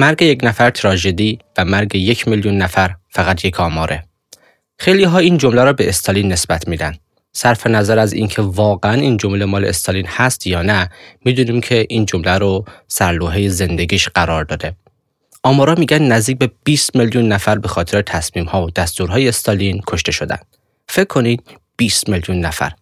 مرگ یک نفر تراژدی و مرگ یک میلیون نفر فقط یک آماره. خیلی ها این جمله را به استالین نسبت میدن. صرف نظر از اینکه واقعا این جمله مال استالین هست یا نه می‌دونیم که این جمله رو سرلوحه زندگیش قرار داده آمارا میگن نزدیک به 20 میلیون نفر به خاطر تصمیم ها و دستورهای استالین کشته شدن فکر کنید 20 میلیون نفر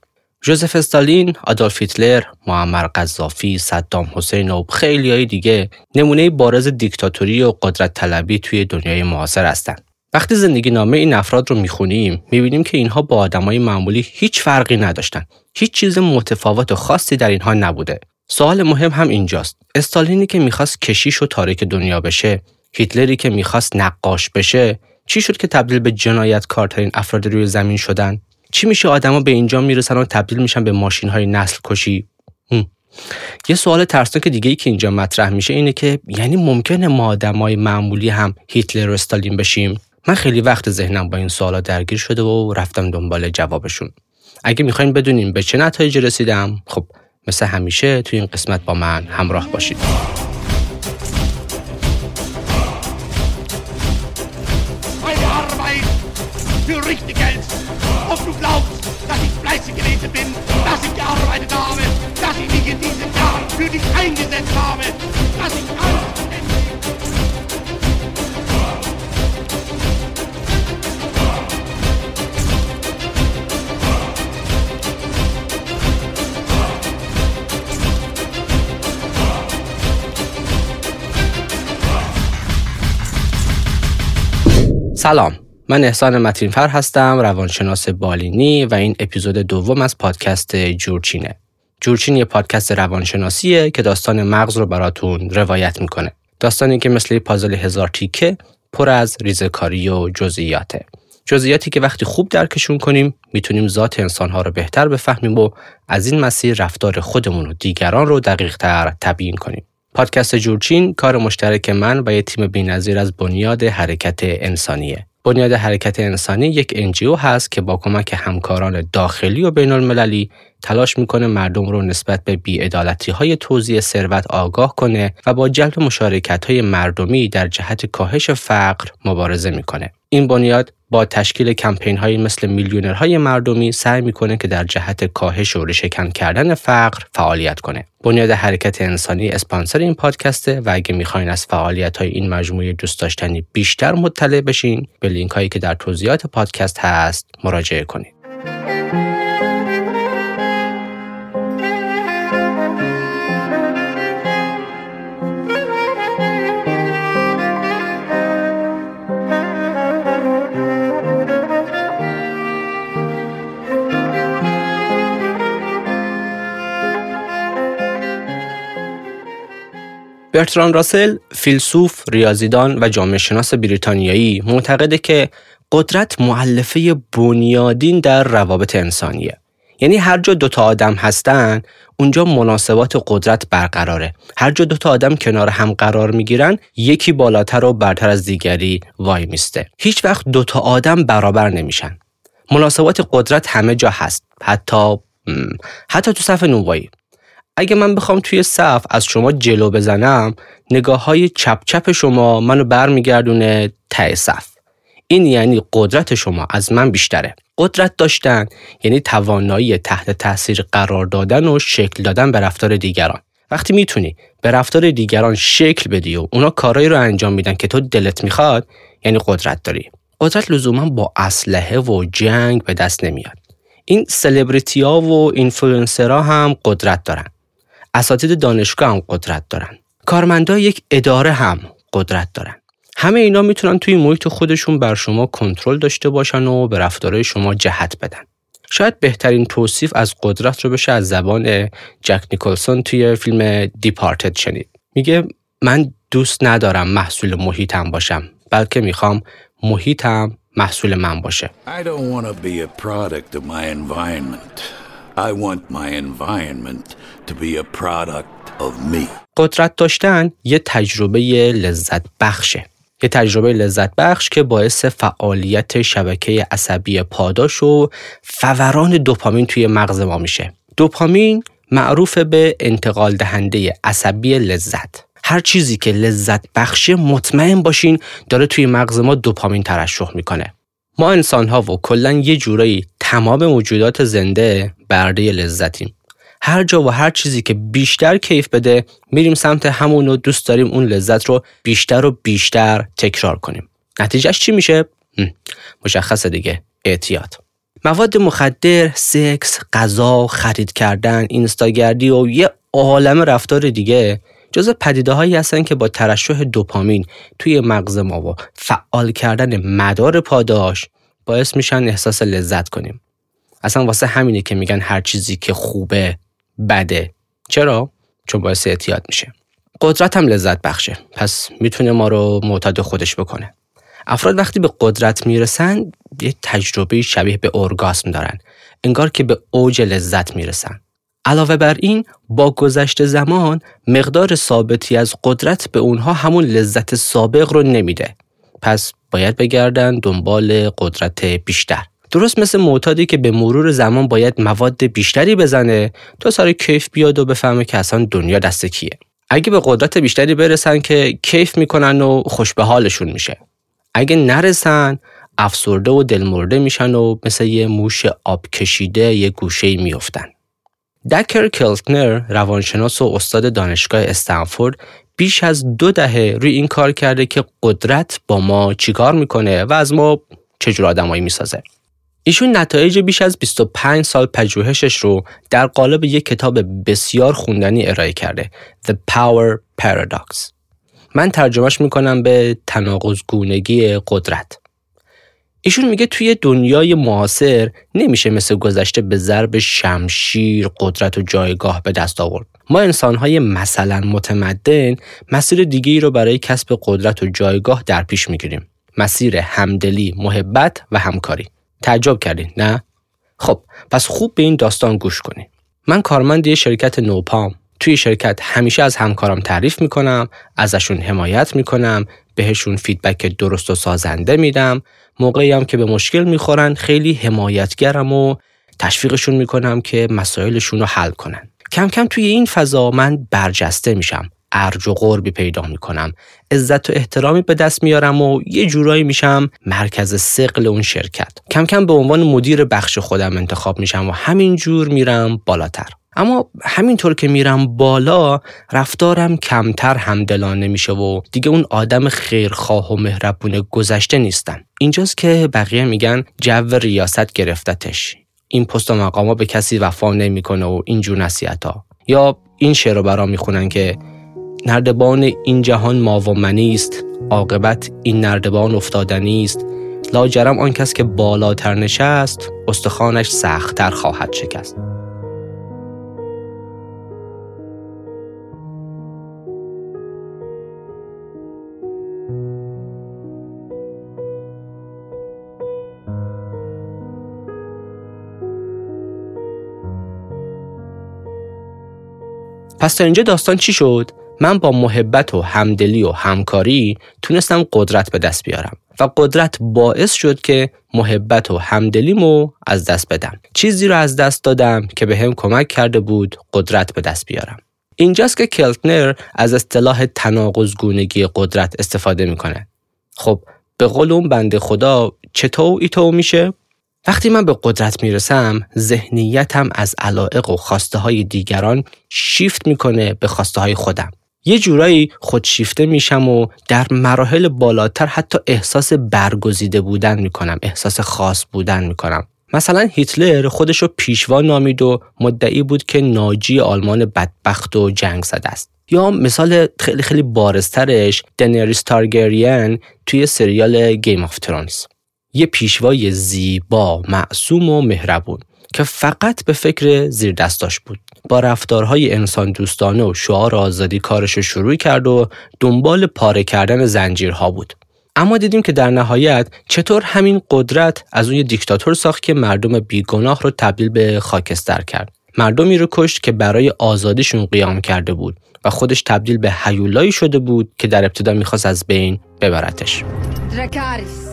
جوزف استالین، آدولف هیتلر، معمر قذافی، صدام حسین و خیلی های دیگه نمونه بارز دیکتاتوری و قدرت طلبی توی دنیای معاصر هستند. وقتی زندگی نامه این افراد رو می‌خونیم می‌بینیم که اینها با آدمای معمولی هیچ فرقی نداشتن. هیچ چیز متفاوت و خاصی در اینها نبوده. سوال مهم هم اینجاست. استالینی که می‌خواست کشیش و تاریک دنیا بشه، هیتلری که می‌خواست نقاش بشه، چی شد که تبدیل به جنایتکارترین افراد روی زمین شدن؟ چی میشه آدما به اینجا می‌رسن و تبدیل میشن به ماشین های نسل کشی؟ یه سوال ترسناک دیگه ای که اینجا مطرح میشه اینه که یعنی ممکنه ما آدمای معمولی هم هیتلر و استالین بشیم؟ من خیلی وقت ذهنم با این سوالا درگیر شده و رفتم دنبال جوابشون. اگه می‌خواین بدونیم به چه نتایجی رسیدم خب مثل همیشه توی این قسمت با من همراه باشید. سلام. من احسان متینفر هستم روانشناس بالینی و این اپیزود دوم از پادکست جورچینه. جورچین یه پادکست روانشناسیه که داستان مغز رو براتون روایت می‌کنه. داستانی که مثل پازل هزار تیکه پر از ریزکاری و جزئیاته. جزئیاتی که وقتی خوب درکشون کنیم می‌تونیم ذات انسانها رو بهتر بفهمیم و از این مسیر رفتار خودمون و دیگران رو دقیق تر تبیین کنیم. پادکست جورچین کار مشترک من و یه تیم بینظیر از بنیاد حرکت انسانیه. بنیاد حرکت انسانی یک انجیو هست که با کمک همکاران داخلی و بین المللی تلاش می‌کنه مردم رو نسبت به بیعدالتی های توزیع ثروت آگاه کنه و با جلب مشارکت های مردمی در جهت کاهش فقر مبارزه می‌کنه. این بنیاد با تشکیل کمپین های مثل میلیونرهای مردمی سعی می‌کنه که در جهت کاهش و ریشهکن کردن فقر فعالیت کنه. بنیاد حرکت انسانی اسپانسر این پادکسته و اگه می‌خواین از فعالیت های این مجموعه دوست داشتنی بیشتر مطلع بشین به لینک هایی که در توضیحات پادکست هست مراجعه کنید. برتران راسل فیلسوف، ریاضیدان و جامعه شناس بریتانیایی معتقده که قدرت معلفه بنیادین در روابط انسانیه. یعنی هر جا دوتا آدم هستن اونجا مناسبات قدرت برقراره. هر جا دوتا آدم کنار هم قرار می‌گیرن یکی بالاتر و برتر از دیگری وای میسته. هیچ وقت دوتا آدم برابر نمیشن. مناسبات قدرت همه جا هست. حتی حتی تو صف نونوایی. اگه من بخوام توی صف از شما جلو بزنم نگاه های چپ چپ شما منو برمیگردونه ته صف. این یعنی قدرت شما از من بیشتره. قدرت داشتن یعنی توانایی تحت تاثیر قرار دادن و شکل دادن به رفتار دیگران. وقتی می‌تونی به رفتار دیگران شکل بدی و اونا کارایی رو انجام میدن که تو دلت می‌خواد یعنی قدرت داری. قدرت لزوما با اسلحه و جنگ به دست نمیاد. این سلبریتی ها و اینفلوئنسرها هم قدرت دارن. اساتید دانشگاه هم قدرت دارن. کارمندای یک اداره هم قدرت دارن. همه اینا می‌تونن توی محیط خودشون بر شما کنترل داشته باشن و به رفتارهای شما جهت بدن. شاید بهترین توصیف از قدرت رو بشه از زبان جک نیکلسون توی فیلم Departed شنید. میگه من دوست ندارم محصول محیطم باشم بلکه می‌خوام محیطم محصول من باشه. I don't want to be a product of my environment. I want my environment to be a product of me. قدرت داشتن یه تجربه لذت بخشه. یه تجربه لذت بخش که باعث فعالیت شبکه عصبی پاداش و فوران دوپامین توی مغز ما میشه. دوپامین معروف به انتقال دهنده عصبی لذت. هر چیزی که لذت بخشه مطمئن باشین داره توی مغز ما دوپامین ترشح می‌کنه ما انسان ها و کلا یه جورایی تمام موجودات زنده برده لذتیم هر جا و هر چیزی که بیشتر کیف بده میریم سمت همون و دوست داریم اون لذت رو بیشتر و بیشتر تکرار کنیم. نتیجهش چی میشه؟ مشخصه دیگه. اعتیاد. مواد مخدر، سکس، غذا، خرید کردن، اینستاگردی و یه عالم رفتار دیگه جز پدیده هایی هستن که با ترشح دوپامین توی مغز ما و فعال کردن مدار پاداش باعث میشن احساس لذت کنیم. اصلا واسه همینه که میگن هر چیزی که خوبه بده. چرا؟ چون باعث اعتیاد میشه. قدرت هم لذت بخشه. پس می‌تونه ما رو معتاد خودش بکنه. افراد وقتی به قدرت می‌رسن یه تجربه شبیه به ارگاسم دارن. انگار که به اوج لذت می‌رسن. علاوه بر این با گذشت زمان مقدار ثابتی از قدرت به اونها همون لذت سابق رو نمیده. پس باید بگردن دنبال قدرت بیشتر. درست مثل معتادی که به مرور زمان باید مواد بیشتری بزنه تا سر کیف بیاد و بفهمه که اصلا دنیا دست کیه. اگه به قدرت بیشتری برسن که کیف می‌کنن و خوش به حالشون میشه. اگه نرسن افسرده و دلمرده میشن و مثل یه موش آب کشیده یه گوشه میفتن. دکر کلتنر روانشناس و استاد دانشگاه استنفورد بیش از دو دهه روی این کار کرده که قدرت با ما چیکار می‌کنه و از ما چجور آدمایی می‌سازه. ایشون نتایج بیش از 25 سال پژوهشش رو در قالب یک کتاب بسیار خوندنی ارائه کرده The Power Paradox. من ترجمهش می‌کنم به تناقض گونگی قدرت. ایشون میگه توی دنیای معاصر نمیشه مثل گذشته به ضرب شمشیر قدرت و جایگاه به دست آورد. ما انسانهای مثلا متمدن مسیر دیگه رو برای کسب قدرت و جایگاه در پیش می‌گیریم. مسیر همدلی محبت و همکاری. تعجب کردین نه؟ خب پس خوب به این داستان گوش کنین. من کارمند یه شرکت نوپام. توی شرکت همیشه از همکارام تعریف می‌کنم ازشون حمایت می‌کنم بهشون فیدبک درست و سازنده میدم. موقعی هم که به مشکل می‌خورن خیلی حمایتگرم و تشویقشون می‌کنم که مسائلشون رو حل کنن. کم کم توی این فضا من برجسته میشم. ارج و قربی پیدا می‌کنم. عزت و احترامی به دست میارم و یه جورایی میشم مرکز سقل اون شرکت. کم کم به عنوان مدیر بخش خودم انتخاب میشم و همینجور میرم بالاتر. اما همینطور که میرم بالا رفتارم کمتر همدلانه میشه و دیگه اون آدم خیرخواه و مهربون گذشته نیستم. اینجاست که بقیه میگن جو ریاست گرفتتش. این پست و مقاما به کسی وفا نمی‌کنه و اینجور نصیحت ها یا این شعر رو برام می‌خونن که نردبان این جهان ما و منی است. عاقبت این نردبان افتادنی است. لاجرم آن کس که بالاتر نشست استخوانش سختتر خواهد شکست. پس تا اینجا داستان چی شد؟ من با محبت و همدلی و همکاری تونستم قدرت به دست بیارم و قدرت باعث شد که محبت و همدلیمو از دست بدم. چیزی رو از دست دادم که به هم کمک کرده بود قدرت به دست بیارم. اینجاست که کلتنر از اصطلاح تناقض گونگی قدرت استفاده می‌کنه. خب به قول اون بنده خدا چطور ایتو میشه؟ وقتی من به قدرت می‌رسم ذهنیتم از علائق و خواسته های دیگران شیفت می‌کنه به خواسته های خودم. یه جورایی خودشیفته میشم و در مراحل بالاتر حتی احساس برگزیده بودن می‌کنم احساس خاص بودن می‌کنم. مثلا هیتلر خودش رو پیشوا نامید و مدعی بود که ناجی آلمان بدبخت و جنگ زده است. یا مثال خیلی خیلی بارزترش دنیریس تارگریان توی سریال Game of Thrones یه پیشوای زیبا، معصوم و مهربون که فقط به فکر زیر دستاش بود. با رفتارهای انسان دوستانه و شعار آزادی کارش رو شروع کرد و دنبال پاره کردن زنجیرها بود. اما دیدیم که در نهایت چطور همین قدرت از اون یه دیکتاتور ساخت که مردم بیگناه رو تبدیل به خاکستر کرد. مردمی رو کشت که برای آزادیشون قیام کرده بود و خودش تبدیل به حیولایی شده بود که در ابتدا می‌خواست از بین ببرتش. پژوهش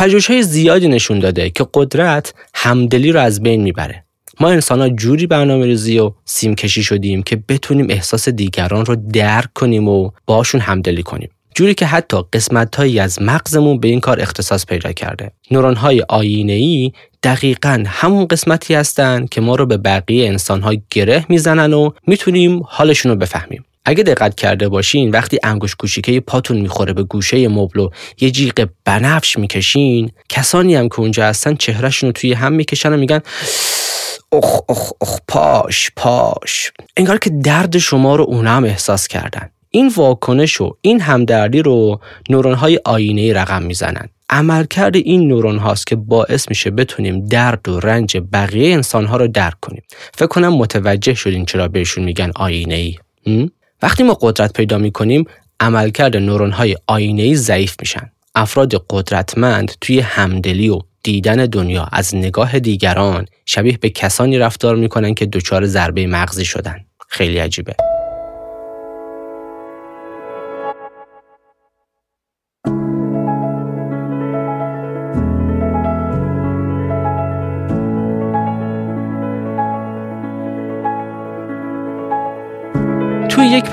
های زیادی نشون داده که قدرت همدلی رو از بین می‌بره ما انسان ها جوری برنامه ریزی و سیم کشی شدیم که بتونیم احساس دیگران رو درک کنیم و باشون همدلی کنیم جوری که حتی قسمت از مغزمون به این کار اختصاص پیدا کرده. نورون های آینه ای دقیقا همون قسمتی هستند که ما رو به بقیه انسان ها گره می‌زنن و می‌تونیم حالشون رو بفهمیم. اگه دقت کرده باشین وقتی انگوش کوچیکه پاتون می‌خوره به گوشه مبل و یه جیغ بنفش می‌کشین کسانی هم که اونجا هستن چهرهشون رو توی هم می‌کشن و میگن اخ اخ اخ پاش پاش. انگار که درد شما رو اونا هم احساس کردن. این واکنش و این همدردی رو نورون های آینه رقم می‌زنن. عملکرد این نورون هاست که باعث میشه بتونیم درد و رنج بقیه انسان ها رو درک کنیم. فکر کنم متوجه شدین چرا بهشون میگن آینه ای وقتی ما قدرت پیدا می‌کنیم عملکرد نورون های آینه ای ضعیف میشن. افراد قدرتمند توی همدلی و دیدن دنیا از نگاه دیگران شبیه به کسانی رفتار می‌کنن که دچار ضربه مغزی شدن. خیلی عجیبه.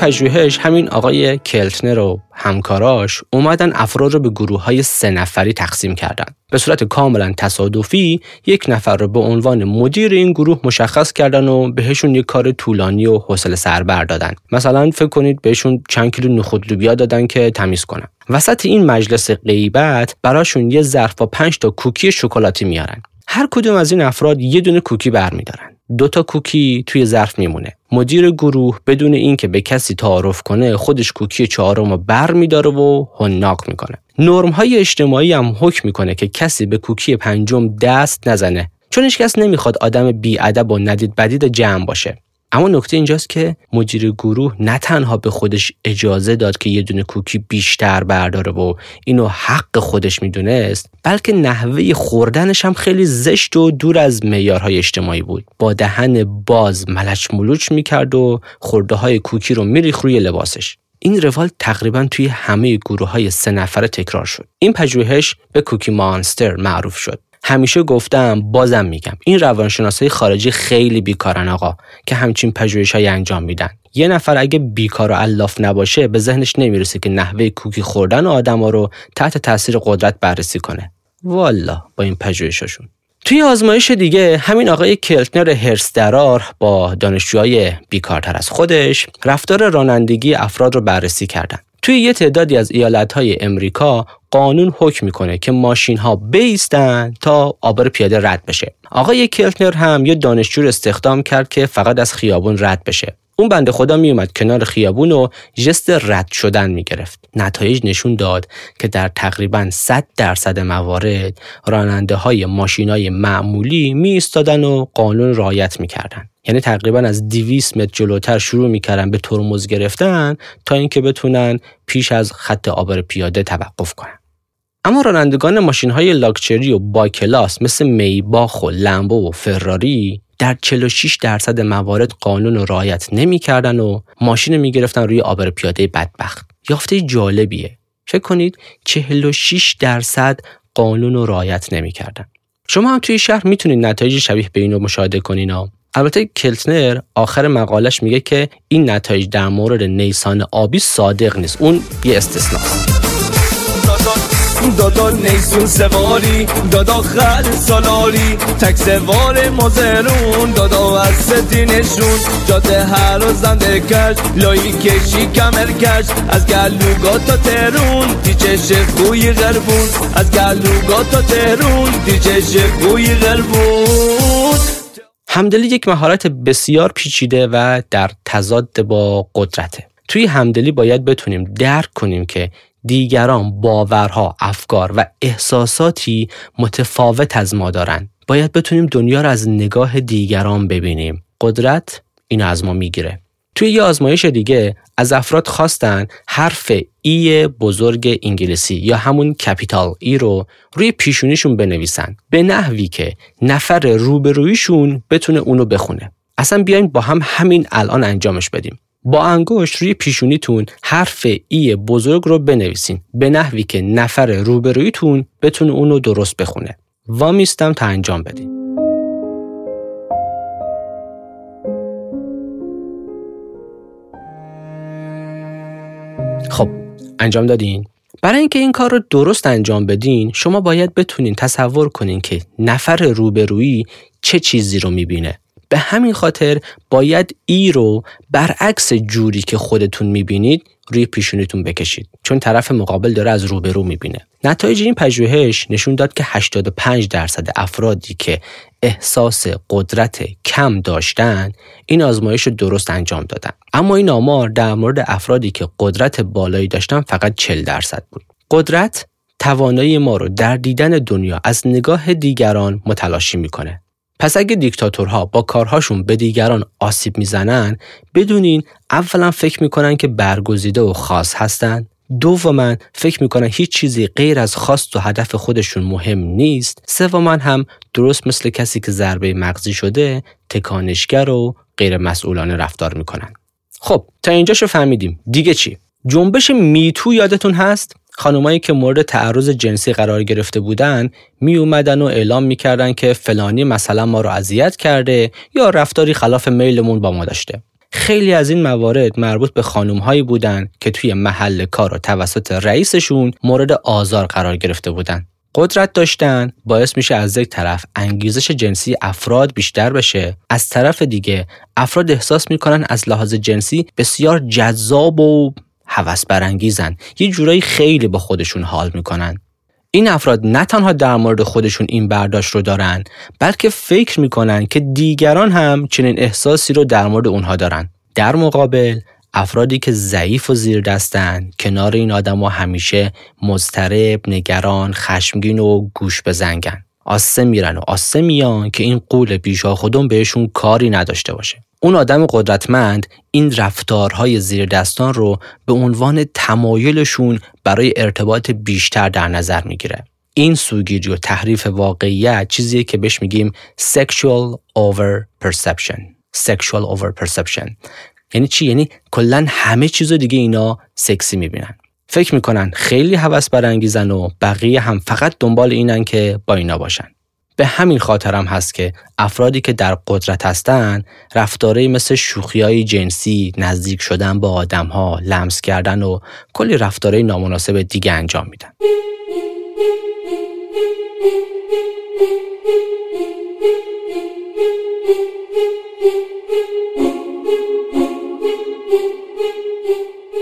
پژوهش همین آقای کلتنر و همکاراش اومدن افراد رو به گروه های سه نفری تقسیم کردن. به صورت کاملا تصادفی یک نفر رو به عنوان مدیر این گروه مشخص کردن و بهشون یک کار طولانی و حوصله سربر دادن. مثلا فکر کنید بهشون چند کیلو نخود لوبیا دادن که تمیز کنن. وسط این مجلس غیبت براشون یه ظرف با 5 تا کوکی شکلاتی میارن. هر کدوم از این افراد یه دونه کوکی برمیدارن. دو تا کوکی توی ظرف میمونه. مدیر گروه بدون اینکه به کسی تعارف کنه خودش کوکی چهارم رو بر میداره و حناق می‌کنه. نرم های اجتماعی هم حکم می‌کنه که کسی به کوکی پنجم دست نزنه. چون هیچ کس نمی‌خواد آدم بیادب و ندید بدید جمع باشه. اما نکته اینجاست که مدیر گروه نه تنها به خودش اجازه داد که یه دونه کوکی بیشتر برداره و اینو حق خودش می‌دونست بلکه نحوه خوردنش هم خیلی زشت و دور از معیارهای اجتماعی بود. با دهن باز ملچ ملوچ می‌کرد و خورده های کوکی رو میریخ روی لباسش. این روال تقریبا توی همه گروه های سه نفره تکرار شد. این پژوهش به کوکی مانستر معروف شد. همیشه گفتم بازم میگم این روانشناسای خارجی خیلی بیکارن آقا که همچین پژوهشهایی انجام میدن. یه نفر اگه بیکار و الاف نباشه به ذهنش نمی‌رسه که نحوه کوکی خوردن آدما رو تحت تاثیر قدرت بررسی کنه. والا با این پژوهششون توی آزمایش دیگه همین آقای کلتنر هرسترار با دانشجوهای بیکارتر از خودش رفتار رانندگی افراد رو بررسی کردن. توی یه تعدادی از ایالتهای امریکا قانون حکم می‌کنه که ماشین ها بیستن تا آبر پیاده رد بشه. آقای کلتنر هم یه دانشجو استخدام کرد که فقط از خیابون رد بشه. اون بنده خدا میومد کنار خیابون و جست رد شدن می‌گرفت. نتایج نشون داد که در تقریبا 100 درصد موارد راننده های ماشین های معمولی می و قانون رعایت می‌کردن. یعنی تقریبا از 200 متر جلوتر شروع می‌کردن به ترمز گرفتن تا اینکه بتونن پیش از خط آبر پیاده توقف کنن. اما رانندگان ماشین های لاکچری و با کلاس مثل میباخ و لمبو و فراری در 46 درصد موارد قانون رو رعایت نمی‌کردن و ماشین می‌گرفتن روی آبر پیاده بدبخت. یافته جالبیه. فکر کنید 46 درصد قانون رو رعایت نمی‌کردن. شما هم توی شهر می‌تونید نتایج شبیه به اینو مشاهده کنین البته کلتنر آخر مقالش میگه که این نتایج در مورد نیسان آبی صادق نیست. اون یه استثناست دادا نیسون سواری دادا خل سالاری. تک سوار مزرون دادا از ستینشون جاده هر و زنده کرد لایی کشی کمر کرد از گلوگا تا ترون دیچش خوی غربون. از گلوگا تا ترون دیچش خوی غربون. همدلی یک مهارت بسیار پیچیده و در تضاد با قدرته. توی همدلی باید بتونیم درک کنیم که دیگران باورها، افکار و احساساتی متفاوت از ما دارن. باید بتونیم دنیا را از نگاه دیگران ببینیم. قدرت اینو از ما می‌گیره. توی یه آزمایش دیگه از افراد خواستن حرف ای بزرگ انگلیسی یا همون کپیتال ای رو روی پیشونیشون بنویسن به نحوی که نفر روبرویشون بتونه اونو بخونه اصلا بیاین با هم همین الان انجامش بدیم با انگشت روی پیشونیتون حرف ای بزرگ رو بنویسین. به نحوی که نفر روبرویتون بتونه اون رو درست بخونه. وامیستم تا انجام بدین. خب انجام دادین. برای اینکه این کار رو درست انجام بدین شما باید بتونین تصور کنین که نفر روبرویی چه چیزی رو می‌بینه. به همین خاطر باید ای رو برعکس جوری که خودتون می‌بینید روی پیشونیتون بکشید. چون طرف مقابل داره از روبرو می‌بینه. نتایج این پژوهش نشون داد که 85 درصد افرادی که احساس قدرت کم داشتن این آزمایش رو درست انجام دادن. اما این آمار در مورد افرادی که قدرت بالایی داشتن فقط 40 درصد بود. قدرت توانایی ما رو در دیدن دنیا از نگاه دیگران متلاشی می‌کنه. پس اگه دیکتاتورها با کارهاشون به دیگران آسیب می‌زنن بدونین اولا فکر می‌کنن که برگزیده و خاص هستن. دوما فکر می‌کنن هیچ چیزی غیر از خواست و هدف خودشون مهم نیست. سوما هم درست مثل کسی که ضربه مغزی شده تکانشگر و غیر مسئولانه رفتار می‌کنن. خب تا اینجاشو فهمیدیم. دیگه چی؟ جنبش میتو یادتون هست؟ خانمایی که مورد تعرض جنسی قرار گرفته بودن می اومدن و اعلام می‌کردن که فلانی مثلا ما رو اذیت کرده یا رفتاری خلاف میلمون با ما داشته خیلی از این موارد مربوط به خانم هایی بودن که توی محل کار و توسط رئیسشون مورد آزار قرار گرفته بودن. قدرت داشتن باعث میشه از یک طرف انگیزش جنسی افراد بیشتر بشه از طرف دیگه افراد احساس می‌کنن از لحاظ جنسی بسیار جذاب و هوس برانگیزن. یه جورایی خیلی با خودشون حال می‌کنن. این افراد نه تنها در مورد خودشون این برداشت رو دارن بلکه فکر می‌کنن که دیگران هم چنین احساسی رو در مورد اونها دارن. در مقابل افرادی که ضعیف و زیر دستن کنار این آدم ها همیشه مضطرب، نگران، خشمگین و گوش بزنگن آسه میرن و آسه میان که این قول بیشا خودم بهشون کاری نداشته باشه. اون آدم قدرتمند این رفتارهای زیر دستان رو به عنوان تمایلشون برای ارتباط بیشتر در نظر می‌گیره. این سوگیری و تحریف واقعیت چیزیه که بهش میگیم sexual over perception. sexual over perception. یعنی چی؟ یعنی کلا همه چیز دیگه اینا سکسی می‌بینن. فکر می‌کنن خیلی هوس برانگیزن و بقیه هم فقط دنبال اینن که با اینا باشن. به همین خاطرم هست که افرادی که در قدرت هستند رفتاری مثل شوخی جنسی، نزدیک شدن با آدم ها، لمس کردن و کلی رفتارهای نامناسب دیگه انجام میدن.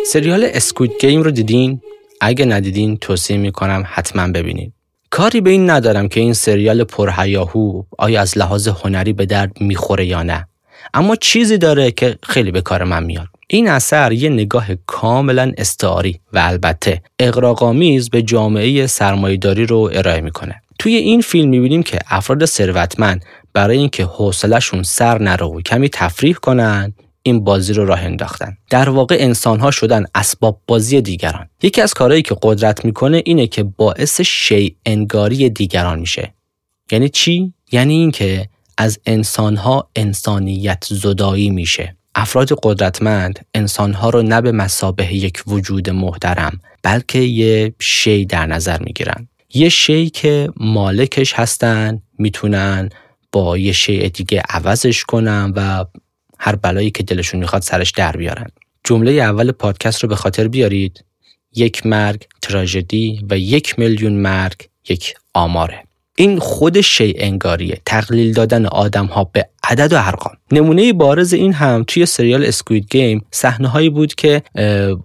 سریال اسکوید گیم رو دیدین؟ اگه ندیدین توصیه می‌کنم حتما ببینید. کاری به این ندارم که این سریال پرهیاهو آیا از لحاظ هنری به درد می‌خوره یا نه. اما چیزی داره که خیلی به کار من میاد. این اثر یه نگاه کاملا استعاری و البته اقراقامیز به جامعه سرمایهداری رو ارائه می‌کنه. توی این فیلم می‌بینیم که افراد ثروتمند برای اینکه حوصلهشون سر نره و کمی تفریح کنن این بازی رو راه انداختن. در واقع انسان ها شدن اسباب بازی دیگران. یکی از کارهایی که قدرت می‌کنه اینه که باعث شی انگاری دیگران میشه. یعنی چی؟ یعنی اینکه از انسان ها انسانیت زدایی میشه. افراد قدرتمند انسانها رو نه به مسابه یک وجود محترم بلکه یه شی در نظر می‌گیرن. یه شی که مالکش هستن می‌تونن با یه شی دیگه عوضش کنن و هر بلایی که دلشون می‌خواد سرش در بیارن. جمله اول پادکست رو به خاطر بیارید. یک مرگ تراژدی و یک میلیون مرگ یک آماره. این خود شی انگاریه. تقلیل دادن آدم ها به عدد و ارقام. نمونه بارز این هم توی سریال اسکوید گیم صحنه هایی بود که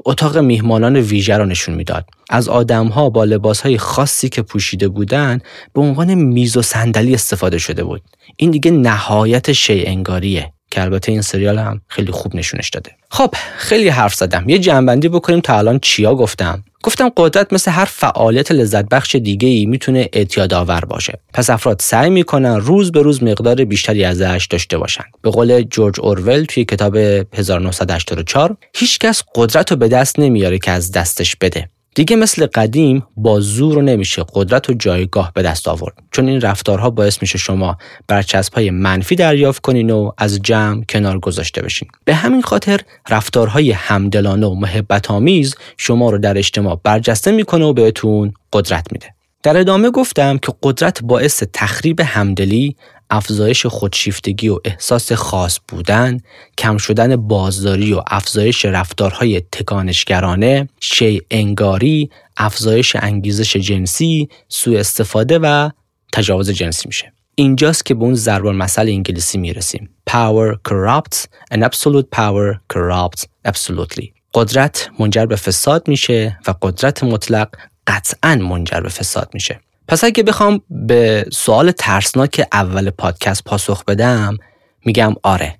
اتاق میهمانان ویژه رو نشون می‌داد. از آدم ها با لباس های خاصی که پوشیده بودن به عنوان میز و صندلی استفاده شده بود. این دیگه نهایت شی انگاریه. که البته این سریال هم خیلی خوب نشونش داده. خب خیلی حرف زدم. یه جنبندی بکنیم تا الان چیا گفتم. گفتم قدرت مثل هر فعالیت لذت بخش دیگه ای می‌تونه اعتیاد آور باشه. پس افراد سعی می‌کنن روز به روز مقدار بیشتری ازش داشته باشن. به قول جورج اورول توی کتاب 1984 هیچکس قدرت رو به دست نمیاره که از دستش بده. دیگه مثل قدیم با زور نمیشه قدرت و جایگاه به دست آورد. چون این رفتارها باعث میشه شما برچسبهای منفی دریافت کنین و از جمع کنار گذاشته بشین. به همین خاطر رفتارهای همدلانه و محبت آمیز شما رو در اجتماع برجسته می‌کنه و بهتون قدرت میده. در ادامه گفتم که قدرت باعث تخریب همدلی، افزایش خودشیفتگی و احساس خاص بودن، کم شدن بازداری و افزایش رفتارهای تکانشگرانه، شی انگاری، افزایش انگیزش جنسی، سوء استفاده و تجاوز جنسی میشه. اینجاست که به اون ضرب مسئله انگلیسی می‌رسیم. Power corrupts and absolute power corrupts absolutely. قدرت منجر به فساد میشه و قدرت مطلق قطعا منجر به فساد میشه. پس اگه بخوام به سوال ترسناک اول پادکست پاسخ بدم میگم آره.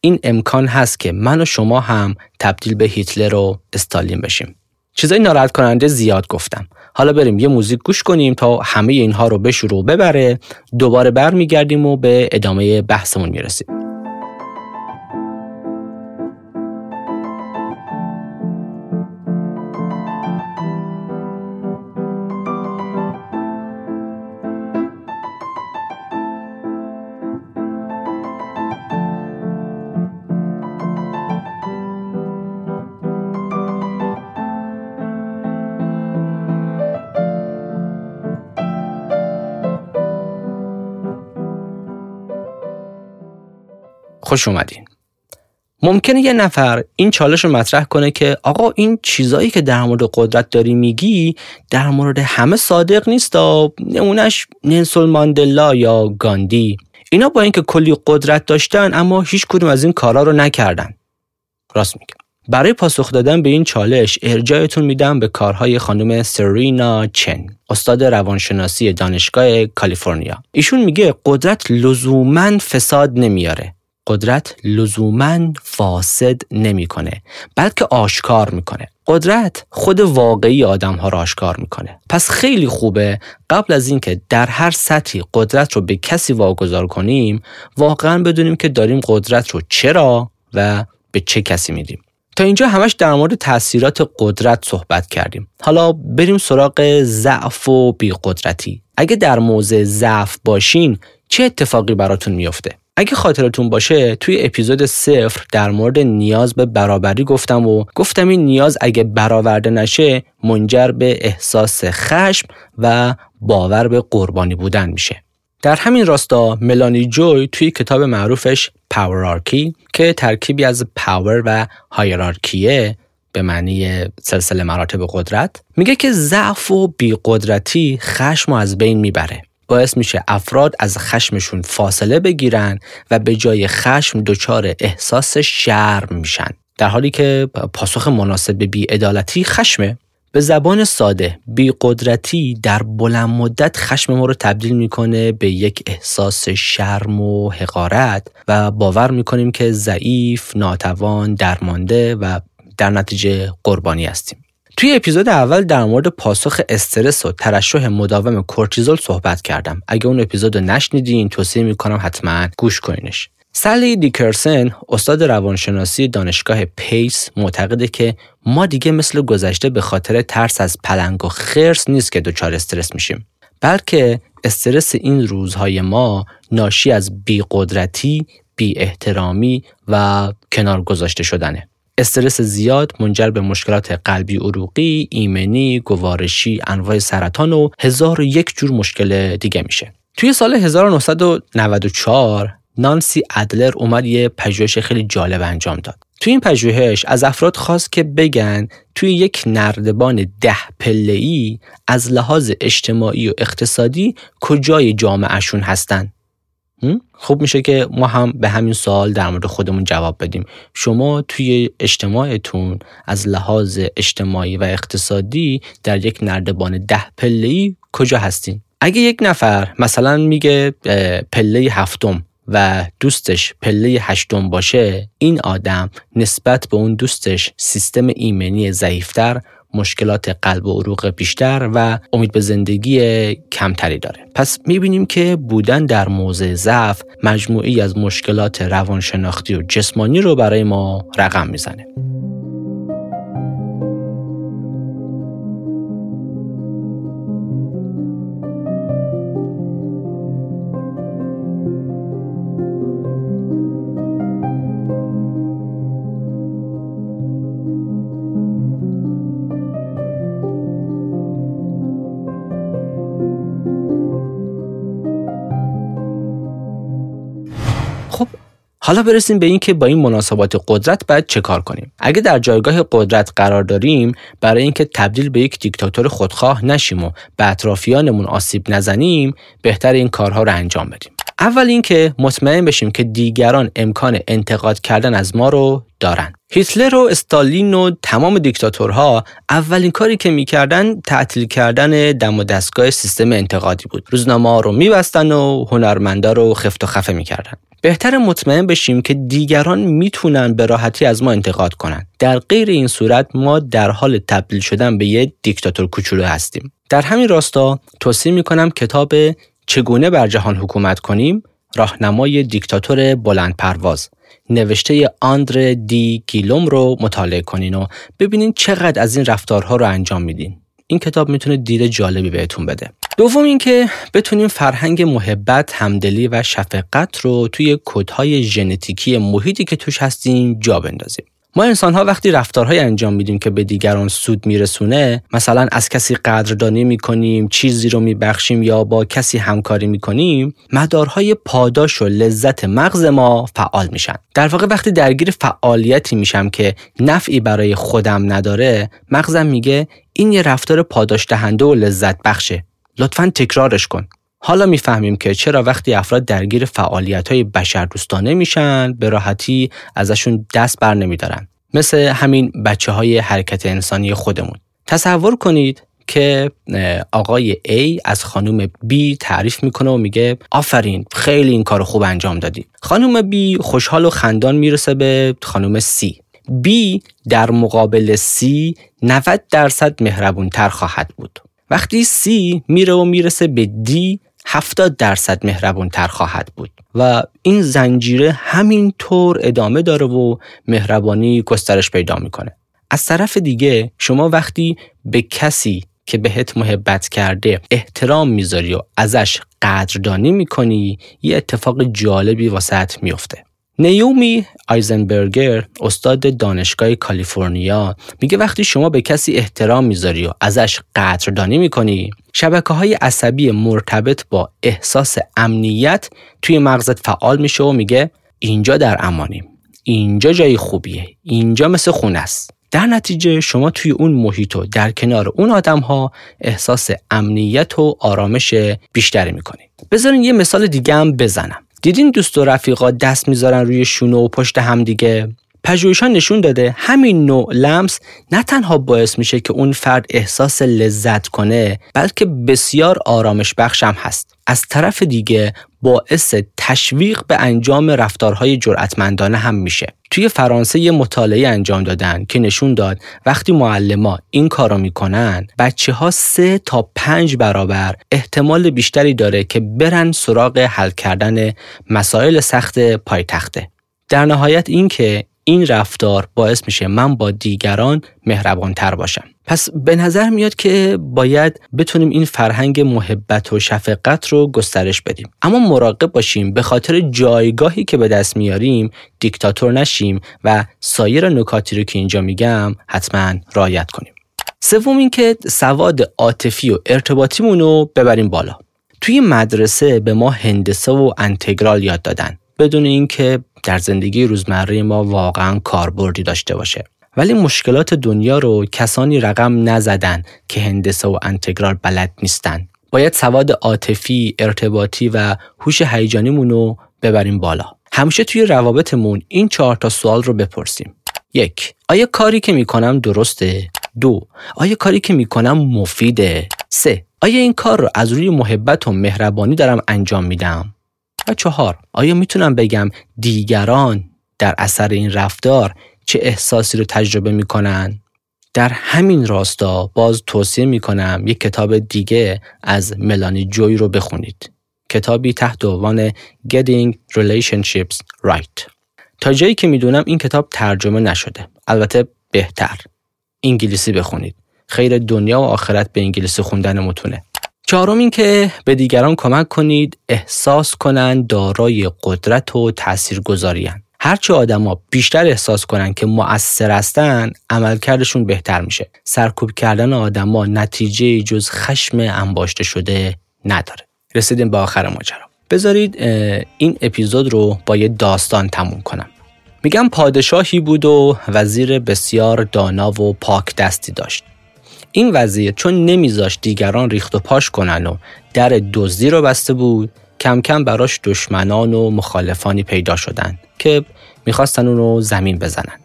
این امکان هست که من و شما هم تبدیل به هیتلر و استالین بشیم. چیزای ناراحت کننده زیاد گفتم. حالا بریم یه موزیک گوش کنیم تا همه اینها رو بشور و ببره دوباره برمیگردیم و به ادامه بحثمون می‌رسیم. خوش اومدین. ممکنه یه نفر این چالش رو مطرح کنه که آقا این چیزایی که در مورد قدرت داری میگی در مورد همه صادق نیست نمونش نلسون ماندلا یا گاندی. اینا با اینکه کلی قدرت داشتن اما هیچ کدوم از این کارا رو نکردن. راست میگم. برای پاسخ دادن به این چالش ارجایتون میدم به کارهای خانم سرینا چن استاد روانشناسی دانشگاه کالیفرنیا. ایشون میگه قدرت لزوما فساد نمیاره. قدرت لزوما فاسد نمی‌کنه بلکه آشکار می‌کنه. قدرت خود واقعی آدم ها را آشکار می‌کنه. پس خیلی خوبه قبل از اینکه در هر سطحی قدرت رو به کسی واگذار کنیم واقعا بدونیم که داریم قدرت رو چرا و به چه کسی میدیم. تا اینجا همش در مورد تاثیرات قدرت صحبت کردیم. حالا بریم سراغ ضعف و بیقدرتی. اگه در موضع ضعف باشین چه اتفاقی براتون میافته؟ اگه خاطرتون باشه توی اپیزود صفر در مورد نیاز به برابری گفتم و گفتم این نیاز اگه برآورده نشه منجر به احساس خشم و باور به قربانی بودن میشه. در همین راستا ملانی جوی توی کتاب معروفش پاورارکی که ترکیبی از پاور و هایرارکیه به معنی سلسله مراتب قدرت میگه که ضعف و بیقدرتی خشم از بین می‌بره باعث میشه افراد از خشمشون فاصله بگیرن و به جای خشم دچار احساس شرم میشن در حالی که پاسخ مناسب به بیعدالتی خشمه به زبان ساده بیقدرتی در بلند مدت خشم ما رو تبدیل می‌کنه به یک احساس شرم و حقارت و باور می‌کنیم که ضعیف، ناتوان، درمانده و در نتیجه قربانی هستیم. توی اپیزود اول در مورد پاسخ استرس و ترشح مداوم کورتیزول صحبت کردم. اگه اون اپیزود رو نشنیدین توصیه می‌کنم حتما گوش کنینش. سالی دیکرسن استاد روانشناسی دانشگاه Pace معتقده که ما دیگه مثل گذشته به خاطر ترس از پلنگ و خرس نیست که دچار استرس میشیم بلکه استرس این روزهای ما ناشی از بیقدرتی، بی احترامی و کنار گذاشته شدنه. استرس زیاد منجر به مشکلات قلبی عروقی، ایمنی، گوارشی، انواع سرطان و هزار و یک جور مشکل دیگه میشه. توی سال 1994 نانسی ادلر اومد یه پژوهش خیلی جالب انجام داد. توی این پژوهش از افراد خواست که بگن توی یک نردبان ده ای از لحاظ اجتماعی و اقتصادی کجای جامعهشون هستن خوب میشه که ما هم به همین سوال در مورد خودمون جواب بدیم. شما توی اجتماعتون از لحاظ اجتماعی و اقتصادی در یک نردبان ده ای کجا هستین؟ اگه یک نفر مثلا میگه پله هفتم و دوستش پله هشتم باشه این آدم نسبت به اون دوستش سیستم ایمنی ضعیفتر مشکلات قلب و عروق بیشتر و امید به زندگی کمتری داره. پس می‌بینیم که بودن در موضع ضعف مجموعی از مشکلات روانشناختی و جسمانی رو برای ما رقم می‌زنه. حالا برسیم به اینکه با این مناسبات قدرت باید چه کار کنیم. اگه در جایگاه قدرت قرار داریم برای اینکه تبدیل به یک دیکتاتور خودخواه نشیم و به اطرافیانمون آسیب نزنیم بهتر این کارها رو انجام بدیم. اول اینکه مطمئن بشیم که دیگران امکان انتقاد کردن از ما رو دارن. هیتلر و استالین و تمام دیکتاتورها اولین کاری که می‌کردن تعطیل کردن دم و دستگاه سیستم انتقادی بود. روزنامه رو میبستن و هنرمندا رو خفت و خفه می‌کردن. بهتر مطمئن بشیم که دیگران می‌تونن به راحتی از ما انتقاد کنن. در غیر این صورت ما در حال تبدیل شدن به یه دیکتاتور کوچولو هستیم. در همین راستا توصیه می‌کنم کتاب چگونه بر جهان حکومت کنیم؟ راهنمای دیکتاتور بلند پرواز نوشته آندر دی گیلوم رو مطالعه کنین و ببینین چقدر از این رفتارها رو انجام میدین. این کتاب می‌تونه دید جالبی بهتون بده. دوم اینکه بتونیم فرهنگ محبت، همدلی و شفقت رو توی کدهای ژنتیکی محیطی که توش هستیم جا بندازیم. ما انسان ها وقتی رفتارهای انجام میدیم که به دیگران سود میرسونه مثلا از کسی قدردانی می‌کنیم چیزی رو میبخشیم یا با کسی همکاری می‌کنیم مدارهای پاداش و لذت مغز ما فعال میشن. در واقع وقتی درگیر فعالیتی میشم که نفعی برای خودم نداره مغزم میگه این یه رفتار پاداش دهنده و لذت بخشه. لطفا تکرارش کن. حالا می‌فهمیم که چرا وقتی افراد درگیر فعالیت های بشر دوستانه میشن به راحتی ازشون دست بر نمیدارن. مثل همین بچه های حرکت انسانی خودمون. تصور کنید که آقای A از خانم B تعریف می‌کنه و میگه آفرین خیلی این کار خوب انجام دادی خانم B خوشحال و خندان می‌رسه به خانم C. B در مقابل C 90 درصد مهربون تر خواهد بود. وقتی C میره و می‌رسه به D 70 درصد مهربون تر خواهد بود. و این زنجیره همینطور ادامه داره و مهربانی گسترش پیدا می‌کنه. از طرف دیگه شما وقتی به کسی که بهت محبت کرده احترام می‌ذاری و ازش قدردانی می‌کنی یه اتفاق جالبی واسط میفته نیومی آیزنبرگر استاد دانشگاه کالیفرنیا میگه وقتی شما به کسی احترام می‌ذاری و ازش قدردانی می‌کنی شبکه های عصبی مرتبط با احساس امنیت توی مغزت فعال میشه و میگه اینجا در امانیم اینجا جای خوبیه اینجا مثل خونه است. در نتیجه شما توی اون محیط و در کنار اون آدم ها احساس امنیت و آرامش بیشتری می‌کنید بذارین یه مثال دیگه هم بزنم. دیدین دوست و رفیقا دست می‌ذارن روی شونه و پشت هم دیگه؟ پژوهشان نشون داده همین نوع لمس نه تنها باعث میشه که اون فرد احساس لذت کنه بلکه بسیار آرامش بخشم هست. از طرف دیگه باعث تشویق به انجام رفتارهای جرأتمندانه هم میشه. توی فرانسه یه مطالعه انجام دادن که نشون داد وقتی معلما این کارو می‌کنن بچه ها سه تا پنج برابر احتمال بیشتری داره که برن سراغ حل کردن مسائل سخت پایتخته. در نهایت اینکه این رفتار باعث میشه من با دیگران مهربانتر باشم. پس به نظر میاد که باید بتونیم این فرهنگ محبت و شفقت رو گسترش بدیم. اما مراقب باشیم به خاطر جایگاهی که به دست میاریم دیکتاتور نشیم و سایر نکاتی رو که اینجا میگم حتما رعایت کنیم. سوم اینکه سواد عاطفی و ارتباطیمون رو ببریم بالا. توی مدرسه به ما هندسه و انتگرال یاد دادن. بدون اینکه در زندگی روزمره ما واقعا کاربردی داشته باشه. ولی مشکلات دنیا رو کسانی رقم نزدن که هندسه و انتگرال بلد نیستن. باید سواد عاطفی ارتباطی و هوش هیجانیمون رو ببریم بالا. همیشه توی روابطمون این چهار تا سوال رو بپرسیم. یک آیا کاری که می‌کنم درسته؟ دو آیا کاری که می‌کنم مفیده؟ سه آیا این کار رو از روی محبت و مهربانی دارم انجام میدم؟ و چهار آیا می‌تونم بگم دیگران در اثر این رفتار چه احساسی رو تجربه می‌کنن؟ در همین راستا باز توصیه می‌کنم یک کتاب دیگه از ملانی جوی رو بخونید. کتابی تحت عنوان Getting Relationships Right. تا جایی که می‌دونم این کتاب ترجمه نشده. البته بهتر. انگلیسی بخونید. خیر دنیا و آخرت به انگلیسی خوندن متونه. چهارم این که به دیگران کمک کنید احساس کنند دارای قدرت و تاثیرگذاریان هرچه آدما بیشتر احساس کنند که مؤثر هستن عملکردشون بهتر میشه. سرکوب کردن آدما نتیجه جز خشم انباشته شده نداره. رسیدیم به آخر ماجرا. بذارید این اپیزود رو با یه داستان تموم کنم. میگم پادشاهی بود و وزیر بسیار دانا و پاک دستی داشت. این وزیر چون نمیذاشت دیگران ریخت و پاش کنن و در دزدی رو بسته بود کم کم براش دشمنان و مخالفانی پیدا شدن که می‌خواستن اونو زمین بزنن.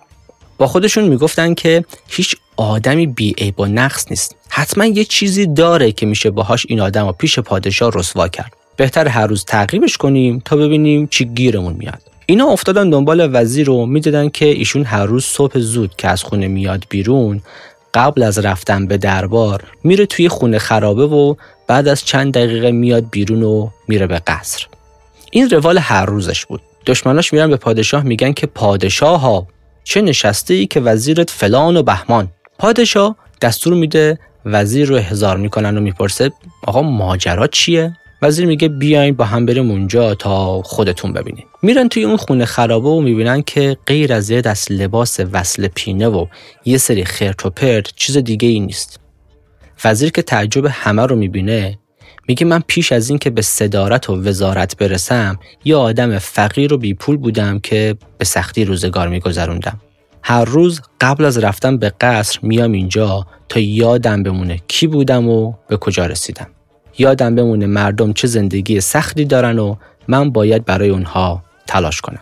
با خودشون می‌گفتن که هیچ آدمی بی با نقص نیست. حتما یه چیزی داره که میشه باهاش این آدم رو پیش پادشاه رسوا کرد. بهتر هر روز تعقیبش کنیم تا ببینیم چی گیرمون میاد. اینا افتادن دنبال وزیر رو می‌دیدن که ایشون هر روز صبح زود که از خونه میاد بیرون قبل از رفتن به دربار میره توی خونه خرابه و بعد از چند دقیقه میاد بیرون و میره به قصر. این روال هر روزش بود. دشمناش میرن به پادشاه میگن که پادشاه ها چه نشسته ای که وزیرت فلان و بهمان. پادشاه دستور میده وزیر رو هزار می‌کنن و می‌پرسه آقا ماجرا چیه؟ وزیر میگه بیاین با هم بریم اونجا تا خودتون ببینین میرن توی اون خونه خرابه و می‌بینن که غیر از یه دست لباس وصل پینه و یه سری خرت و پرت چیز دیگه ای نیست. وزیر که تعجب همه رو می‌بینه میگه من پیش از این که به صدارت و وزارت برسم یه آدم فقیر و بی پول بودم که به سختی روزگار میگذروندم. هر روز قبل از رفتن به قصر میام اینجا تا یادم بمونه کی بودم و به کجا رسیدم. یادم بمونه مردم چه زندگی سختی دارن و من باید برای اونها تلاش کنم.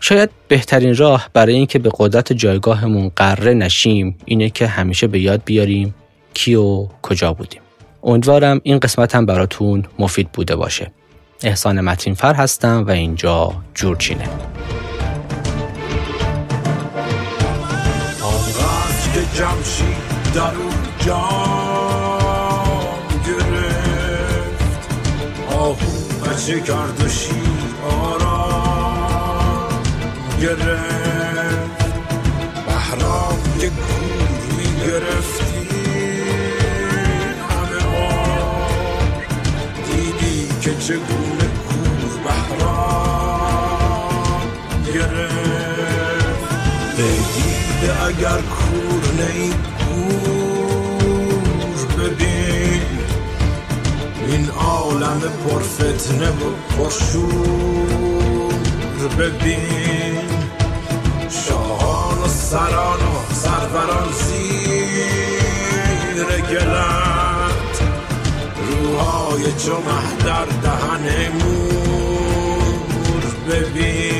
شاید بهترین راه برای اینکه به قدرت جایگاهمون قره نشیم اینه که همیشه به یاد بیاریم کی و کجا بودیم. امیدوارم این قسمت هم براتون مفید بوده باشه. احسان متینفر هستم و اینجا جورچینه. که چه کرد و آرام گرفت بحرام که کور می گرفتی. همه بار دیدی که چگونه کور بحرام گرفت دیده اگر کور نی این عالم پرفتنه و پرشور ببین شاهان و سران و سروران زیر گلت. روحای چو در دهن مور. ببین